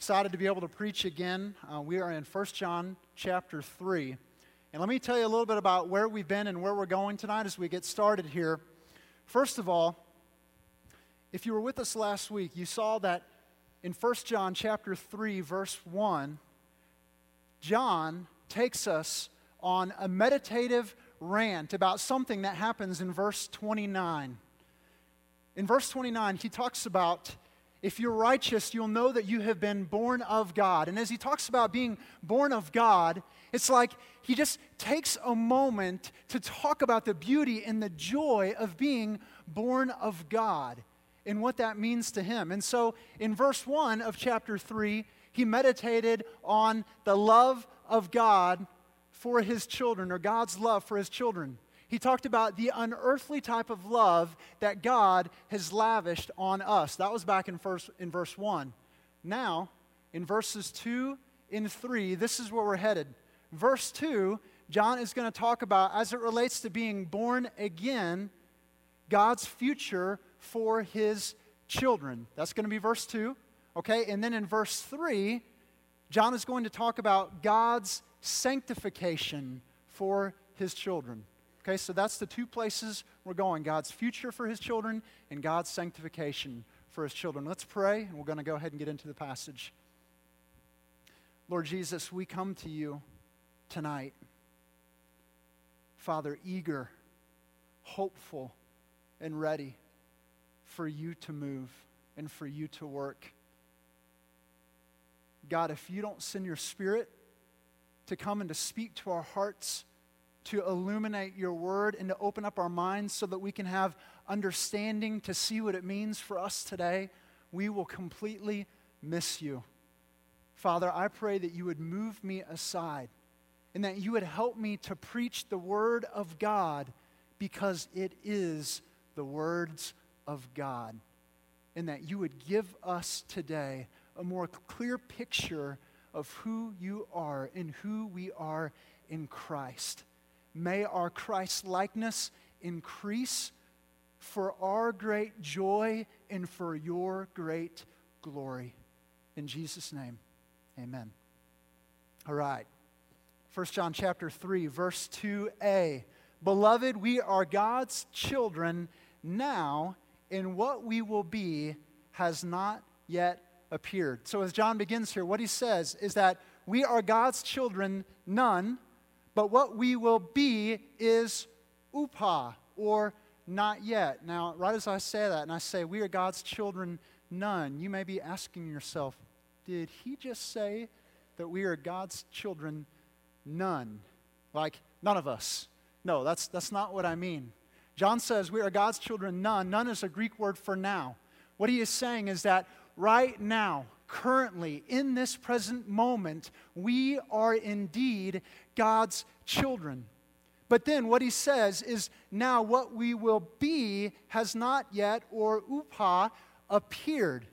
excited to be able to preach again. Uh, we are in 1 John chapter 3. And let me tell you a little bit about where we've been and where we're going tonight as we get started here. First of all, if you were with us last week, you saw that in 1 John chapter 3 verse 1, John takes us on a meditative rant about something that happens in verse 29. In verse 29, he talks about if you're righteous, you'll know that you have been born of God. And as he talks about being born of God, it's like he just takes a moment to talk about the beauty and the joy of being born of God and what that means to him. And so in verse 1 of chapter 3, he meditated on the love of God for his children, or God's love for his children he talked about the unearthly type of love that God has lavished on us. That was back in, first, in verse 1. Now, in verses 2 and 3, this is where we're headed. Verse 2, John is going to talk about, as it relates to being born again, God's future for his children. That's going to be verse 2. Okay, and then in verse 3, John is going to talk about God's sanctification for his children. Okay, so that's the two places we're going God's future for his children and God's sanctification for his children. Let's pray, and we're going to go ahead and get into the passage. Lord Jesus, we come to you tonight, Father, eager, hopeful, and ready for you to move and for you to work. God, if you don't send your spirit to come and to speak to our hearts, to illuminate your word and to open up our minds so that we can have understanding to see what it means for us today, we will completely miss you. Father, I pray that you would move me aside and that you would help me to preach the word of God because it is the words of God. And that you would give us today a more clear picture of who you are and who we are in Christ. May our Christ likeness increase for our great joy and for your great glory. In Jesus' name, amen. All right. 1 John chapter 3, verse 2a. Beloved, we are God's children now, and what we will be has not yet appeared. So, as John begins here, what he says is that we are God's children, none but what we will be is upa, or not yet. Now, right as I say that, and I say, we are God's children, none, you may be asking yourself, did he just say that we are God's children, none? Like, none of us. No, that's, that's not what I mean. John says we are God's children, none. None is a Greek word for now. What he is saying is that right now, currently, in this present moment, we are indeed God's children. But then what he says is now what we will be has not yet, or upa, appeared.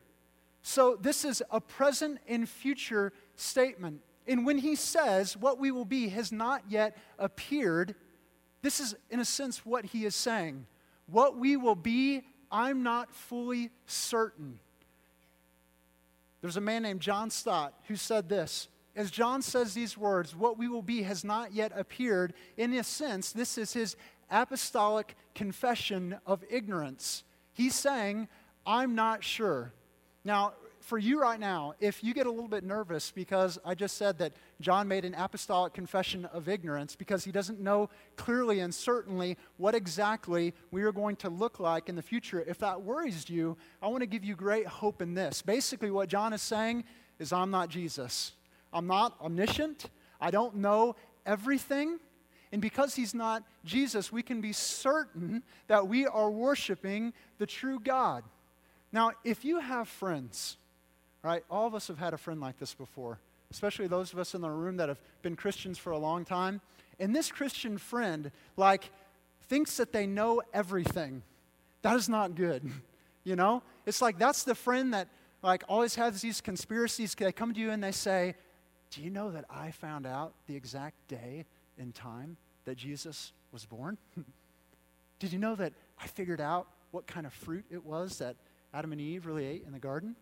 So this is a present and future statement. And when he says what we will be has not yet appeared, this is, in a sense, what he is saying. What we will be, I'm not fully certain. There's a man named John Stott who said this. As John says these words, what we will be has not yet appeared. In a sense, this is his apostolic confession of ignorance. He's saying, I'm not sure. Now, for you right now, if you get a little bit nervous because I just said that John made an apostolic confession of ignorance because he doesn't know clearly and certainly what exactly we are going to look like in the future, if that worries you, I want to give you great hope in this. Basically, what John is saying is, I'm not Jesus. I'm not omniscient. I don't know everything. And because he's not Jesus, we can be certain that we are worshiping the true God. Now, if you have friends, right? All of us have had a friend like this before, especially those of us in the room that have been Christians for a long time. And this Christian friend, like, thinks that they know everything. That is not good. You know? It's like that's the friend that, like, always has these conspiracies. They come to you and they say, Do you know that I found out the exact day and time that Jesus was born? Did you know that I figured out what kind of fruit it was that Adam and Eve really ate in the garden?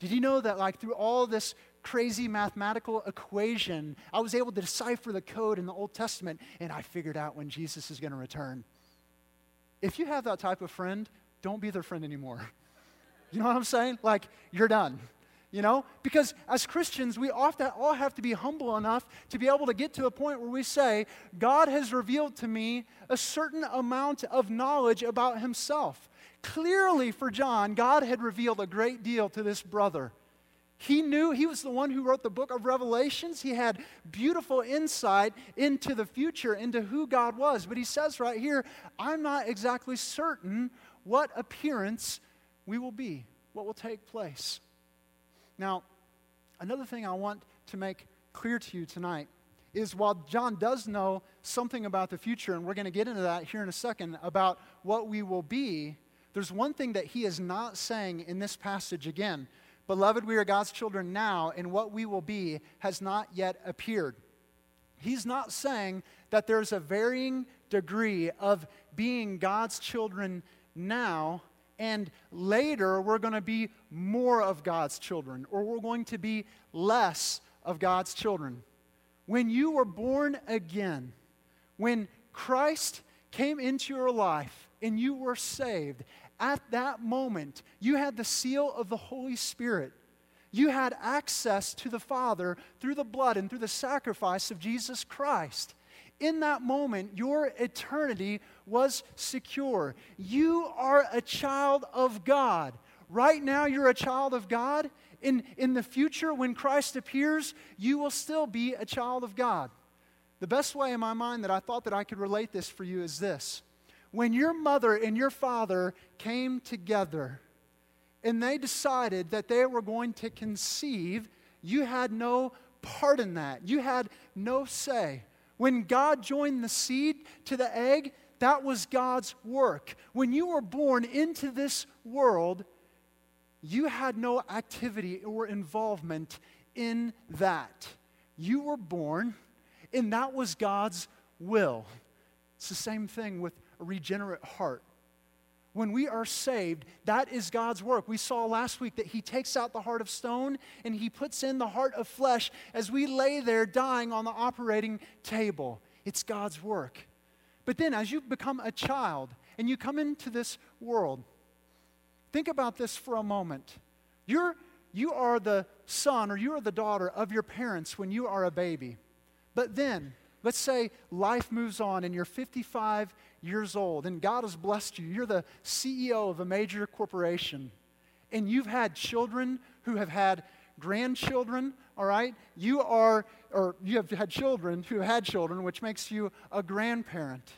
Did you know that, like, through all this crazy mathematical equation, I was able to decipher the code in the Old Testament and I figured out when Jesus is going to return? If you have that type of friend, don't be their friend anymore. You know what I'm saying? Like, you're done. You know? Because as Christians, we often all have to be humble enough to be able to get to a point where we say, God has revealed to me a certain amount of knowledge about himself. Clearly, for John, God had revealed a great deal to this brother. He knew he was the one who wrote the book of Revelations. He had beautiful insight into the future, into who God was. But he says right here, I'm not exactly certain what appearance we will be, what will take place. Now, another thing I want to make clear to you tonight is while John does know something about the future, and we're going to get into that here in a second about what we will be, there's one thing that he is not saying in this passage again. Beloved, we are God's children now, and what we will be has not yet appeared. He's not saying that there's a varying degree of being God's children now, and later we're going to be more of God's children, or we're going to be less of God's children. When you were born again, when Christ came into your life and you were saved, at that moment, you had the seal of the Holy Spirit. You had access to the Father through the blood and through the sacrifice of Jesus Christ. In that moment, your eternity was secure. You are a child of God. Right now, you're a child of God. In, in the future, when Christ appears, you will still be a child of God. The best way in my mind that I thought that I could relate this for you is this when your mother and your father came together and they decided that they were going to conceive, you had no part in that. You had no say. When God joined the seed to the egg, that was God's work. When you were born into this world, you had no activity or involvement in that. You were born, and that was God's will. It's the same thing with a regenerate heart. When we are saved, that is God's work. We saw last week that He takes out the heart of stone and He puts in the heart of flesh as we lay there dying on the operating table. It's God's work. But then, as you become a child and you come into this world, think about this for a moment. You're, you are the son or you are the daughter of your parents when you are a baby. But then, let's say life moves on and you're 55 years old and God has blessed you. You're the CEO of a major corporation and you've had children who have had grandchildren, all right? You are, or you have had children who had children, which makes you a grandparent.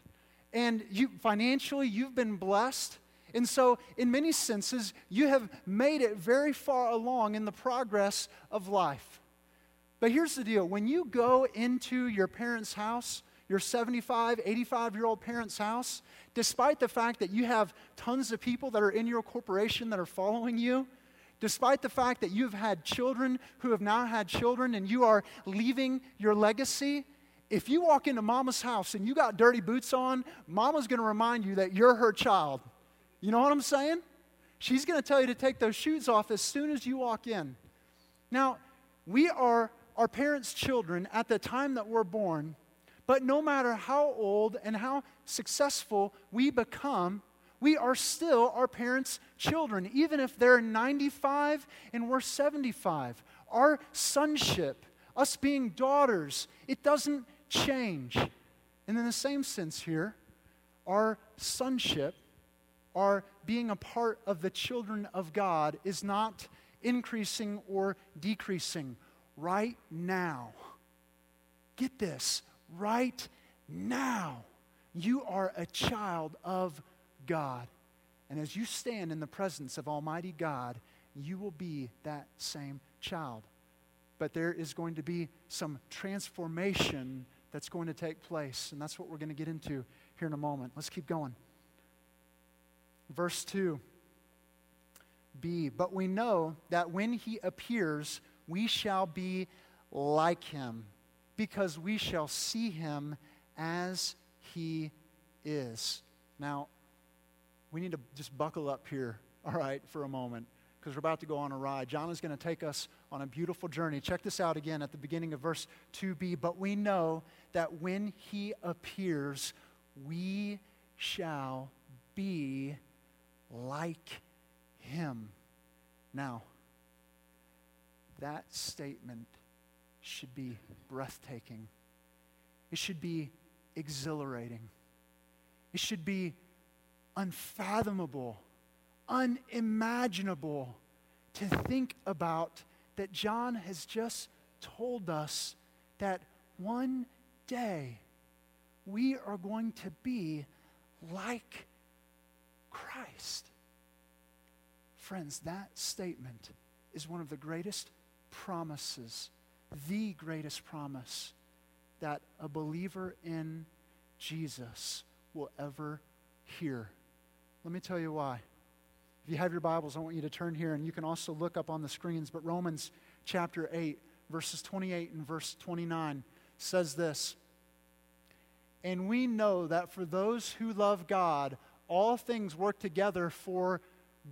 And you, financially, you've been blessed. And so, in many senses, you have made it very far along in the progress of life. But here's the deal when you go into your parents' house, your 75, 85 year old parents' house, despite the fact that you have tons of people that are in your corporation that are following you, despite the fact that you've had children who have now had children and you are leaving your legacy, if you walk into mama's house and you got dirty boots on, mama's going to remind you that you're her child. You know what I'm saying? She's going to tell you to take those shoes off as soon as you walk in. Now, we are our parents' children at the time that we're born, but no matter how old and how successful we become, we are still our parents' children, even if they're 95 and we're 75. Our sonship, us being daughters, it doesn't change. And in the same sense here, our sonship, our being a part of the children of God, is not increasing or decreasing right now. Get this, right now, you are a child of God. And as you stand in the presence of Almighty God, you will be that same child. But there is going to be some transformation that's going to take place. And that's what we're going to get into here in a moment. Let's keep going. Verse 2 B. But we know that when he appears, we shall be like him, because we shall see him as he is. Now, we need to just buckle up here, all right, for a moment. because we're about to go on a ride. John is going to take us on a beautiful journey. Check this out again at the beginning of verse 2b. But we know that when he appears, we shall be like him. Now, that statement should be breathtaking. It should be exhilarating. It should be unfathomable, unimaginable to think about that John has just told us that one day we are going to be like Christ. Friends, that statement is one of the greatest promises, the greatest promise that a believer in Jesus will ever hear. Let me tell you why. If you have your Bibles, I want you to turn here, and you can also look up on the screens. But Romans chapter 8, verses 28 and verse 29 says this And we know that for those who love God, all things work together for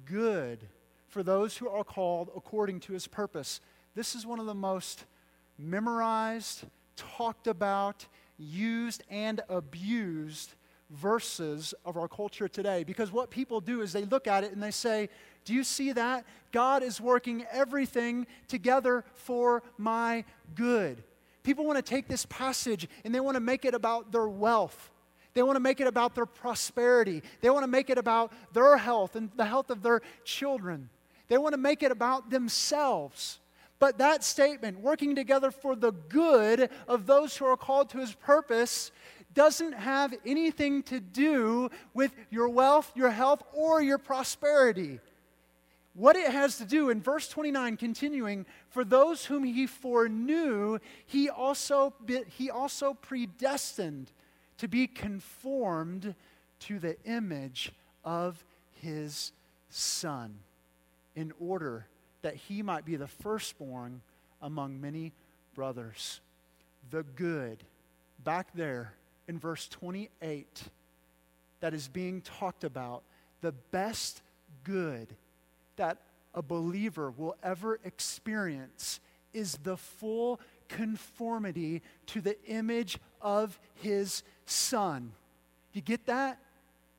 good, for those who are called according to his purpose. This is one of the most memorized, talked about, used, and abused verses of our culture today. Because what people do is they look at it and they say, Do you see that? God is working everything together for my good. People want to take this passage and they want to make it about their wealth. They want to make it about their prosperity. They want to make it about their health and the health of their children. They want to make it about themselves. But that statement, working together for the good of those who are called to his purpose, doesn't have anything to do with your wealth, your health, or your prosperity. What it has to do, in verse 29, continuing, for those whom he foreknew, he also, he also predestined to be conformed to the image of his Son, in order that he might be the firstborn among many brothers. The good, back there in verse 28, that is being talked about, the best good that a believer will ever experience is the full conformity to the image of his son. You get that?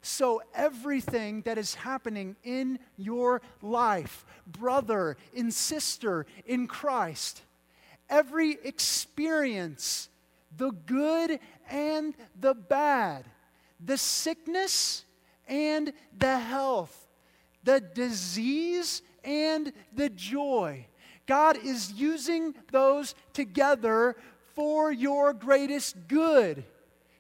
So, everything that is happening in your life, brother, and sister, in Christ, every experience, the good and the bad, the sickness and the health, the disease and the joy. God is using those together for your greatest good.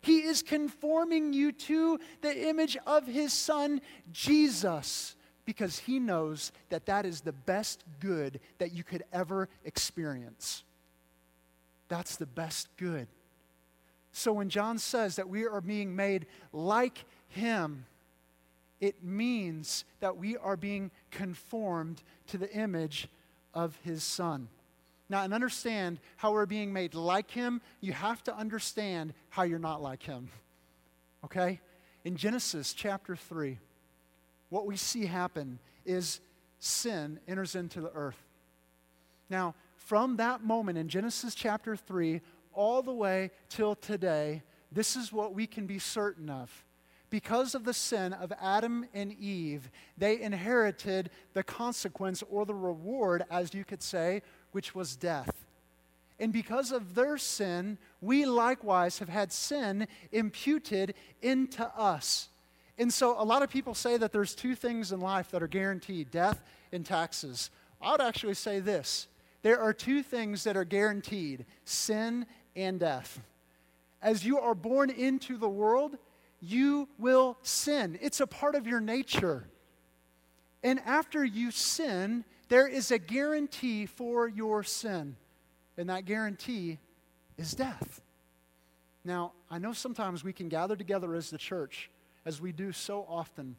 He is conforming you to the image of His Son, Jesus, because He knows that that is the best good that you could ever experience. That's the best good. So when John says that we are being made like Him, it means that we are being conformed to the image of His Son. Now, and understand how we're being made like him, you have to understand how you're not like him. Okay? In Genesis chapter 3, what we see happen is sin enters into the earth. Now, from that moment in Genesis chapter 3 all the way till today, this is what we can be certain of. Because of the sin of Adam and Eve, they inherited the consequence or the reward, as you could say, which was death. And because of their sin, we likewise have had sin imputed into us. And so a lot of people say that there's two things in life that are guaranteed death and taxes. I would actually say this there are two things that are guaranteed sin and death. As you are born into the world, you will sin, it's a part of your nature. And after you sin, there is a guarantee for your sin, and that guarantee is death. Now, I know sometimes we can gather together as the church, as we do so often,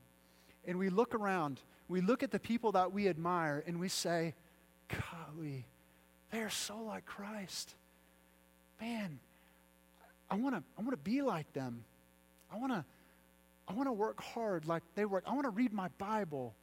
and we look around, we look at the people that we admire, and we say, Golly, they are so like Christ. Man, I want to I want to be like them. I want to I want to work hard like they work. I want to read my Bible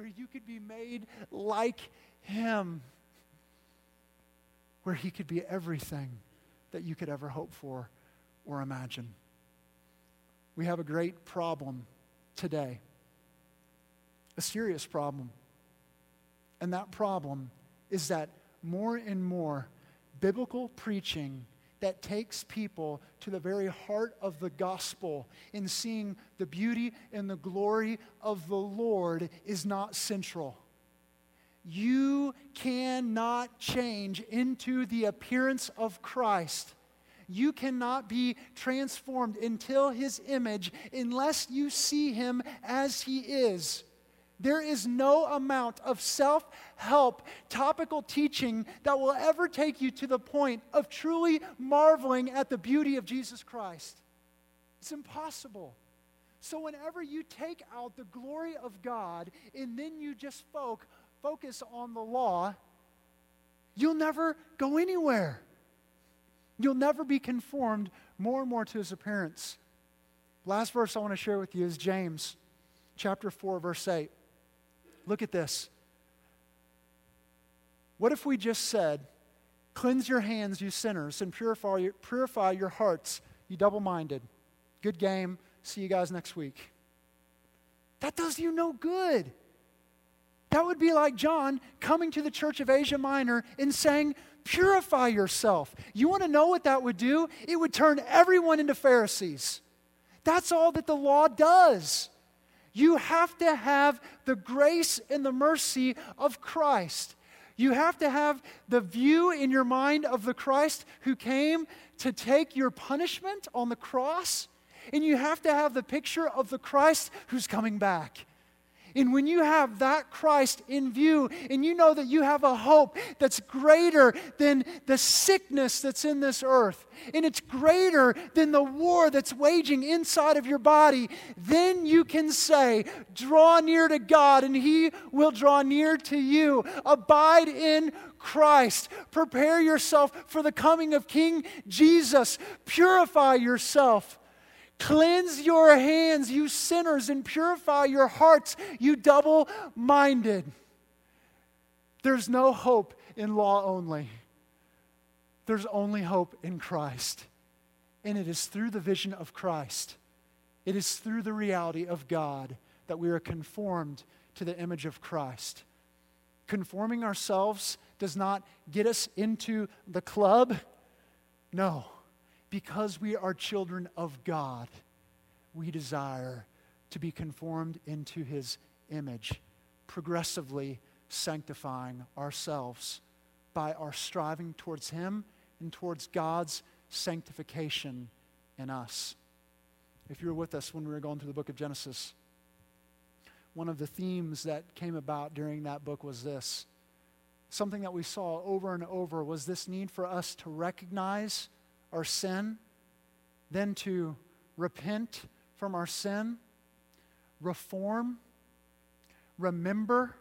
where you could be made like Him, where He could be everything that you could ever hope for or imagine. We have a great problem today, a serious problem. And that problem is that more and more biblical preaching that takes people to the very heart of the gospel in seeing the beauty and the glory of the Lord is not central. You cannot change into the appearance of Christ. You cannot be transformed until his image unless you see him as he is. There is no amount of self help, topical teaching that will ever take you to the point of truly marveling at the beauty of Jesus Christ. It's impossible. So, whenever you take out the glory of God and then you just folk, focus on the law, you'll never go anywhere. You'll never be conformed more and more to his appearance. Last verse I want to share with you is James chapter 4, verse 8. Look at this. What if we just said, Cleanse your hands, you sinners, and purify your, purify your hearts, you double minded? Good game. See you guys next week. That does you no good. That would be like John coming to the church of Asia Minor and saying, Purify yourself. You want to know what that would do? It would turn everyone into Pharisees. That's all that the law does. You have to have the grace and the mercy of Christ. You have to have the view in your mind of the Christ who came to take your punishment on the cross. And you have to have the picture of the Christ who's coming back. And when you have that Christ in view, and you know that you have a hope that's greater than the sickness that's in this earth, and it's greater than the war that's waging inside of your body, then you can say, Draw near to God, and He will draw near to you. Abide in Christ. Prepare yourself for the coming of King Jesus. Purify yourself Cleanse your hands, you sinners, and purify your hearts, you double minded. There's no hope in law only, there's only hope in Christ. And it is through the vision of Christ, it is through the reality of God that we are conformed to the image of Christ. Conforming ourselves does not get us into the club. No because we are children of God, we desire to be conformed into his image, progressively sanctifying ourselves by our striving towards him and towards God's sanctification in us. If you were with us when we were going through the book of Genesis, one of the themes that came about during that book was this. Something that we saw over and over was this need for us to recognize our sin, then to repent from our sin, reform, remember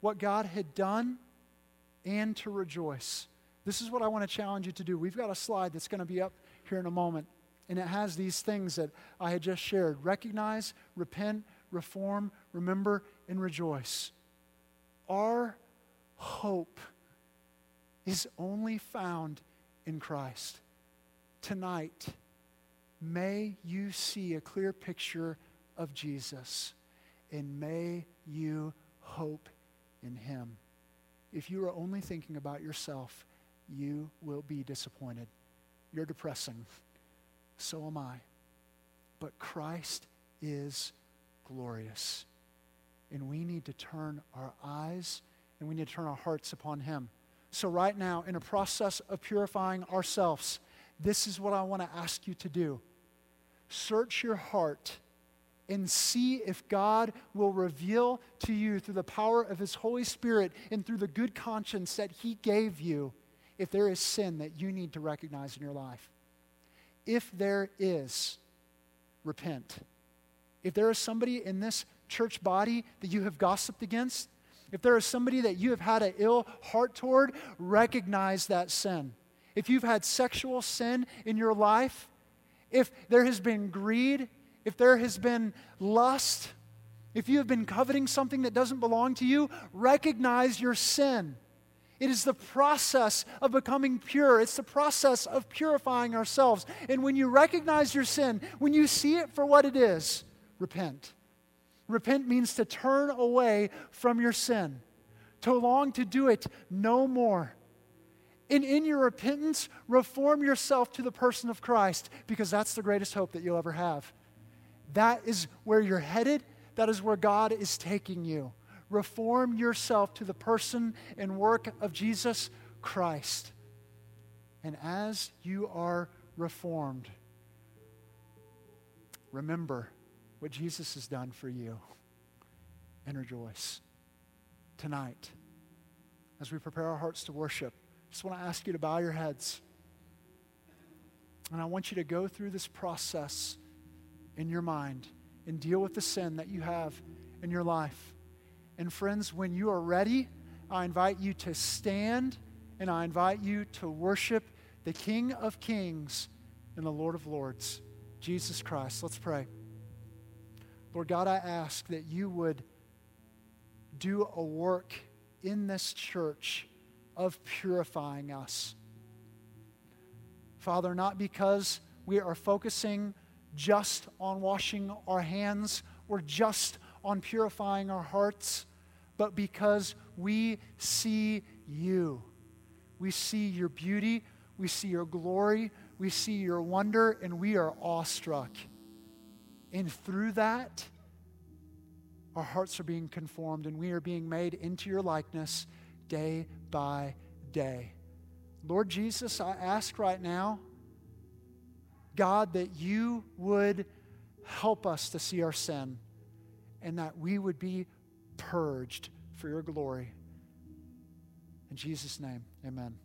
what God had done, and to rejoice. This is what I want to challenge you to do. We've got a slide that's going to be up here in a moment, and it has these things that I had just shared recognize, repent, reform, remember, and rejoice. Our hope is only found in Christ tonight, may you see a clear picture of Jesus and may you hope in him. If you are only thinking about yourself, you will be disappointed. You're depressing. So am I. But Christ is glorious. And we need to turn our eyes and we need to turn our hearts upon him. So, right now, in a process of purifying ourselves, this is what I want to ask you to do search your heart and see if God will reveal to you through the power of His Holy Spirit and through the good conscience that He gave you if there is sin that you need to recognize in your life. If there is, repent. If there is somebody in this church body that you have gossiped against, if there is somebody that you have had an ill heart toward, recognize that sin if you've had sexual sin in your life, if there has been greed, if there has been lust, If you have been coveting something that doesn't belong to you, recognize your sin. It is the process of becoming pure. It's the process of purifying ourselves. And when you recognize your sin, when you see it for what it is, repent. Repent means to turn away from your sin, to long to do it no more. And in your repentance, reform yourself to the person of Christ because that's the greatest hope that you'll ever have. That is where you're headed, that is where God is taking you. Reform yourself to the person and work of Jesus Christ. And as you are reformed, remember what Jesus has done for you and rejoice. Tonight, as we prepare our hearts to worship, just want to ask you to bow your heads. And I want you to go through this process in your mind and deal with the sin that you have in your life. And friends, when you are ready, I invite you to stand and I invite you to worship the King of Kings and the Lord of Lords, Jesus Christ. Let's pray. Lord God, I ask that you would do a work in this church of purifying us. Father, not because we are focusing just on washing our hands or just on purifying our hearts, but because we see you. We see your beauty, we see your glory, we see your wonder, and we are awestruck. And through that, our hearts are being conformed and we are being made into your likeness day by day. Lord Jesus, I ask right now, God, that you would help us to see our sin and that we would be purged for your glory. In Jesus' name, amen.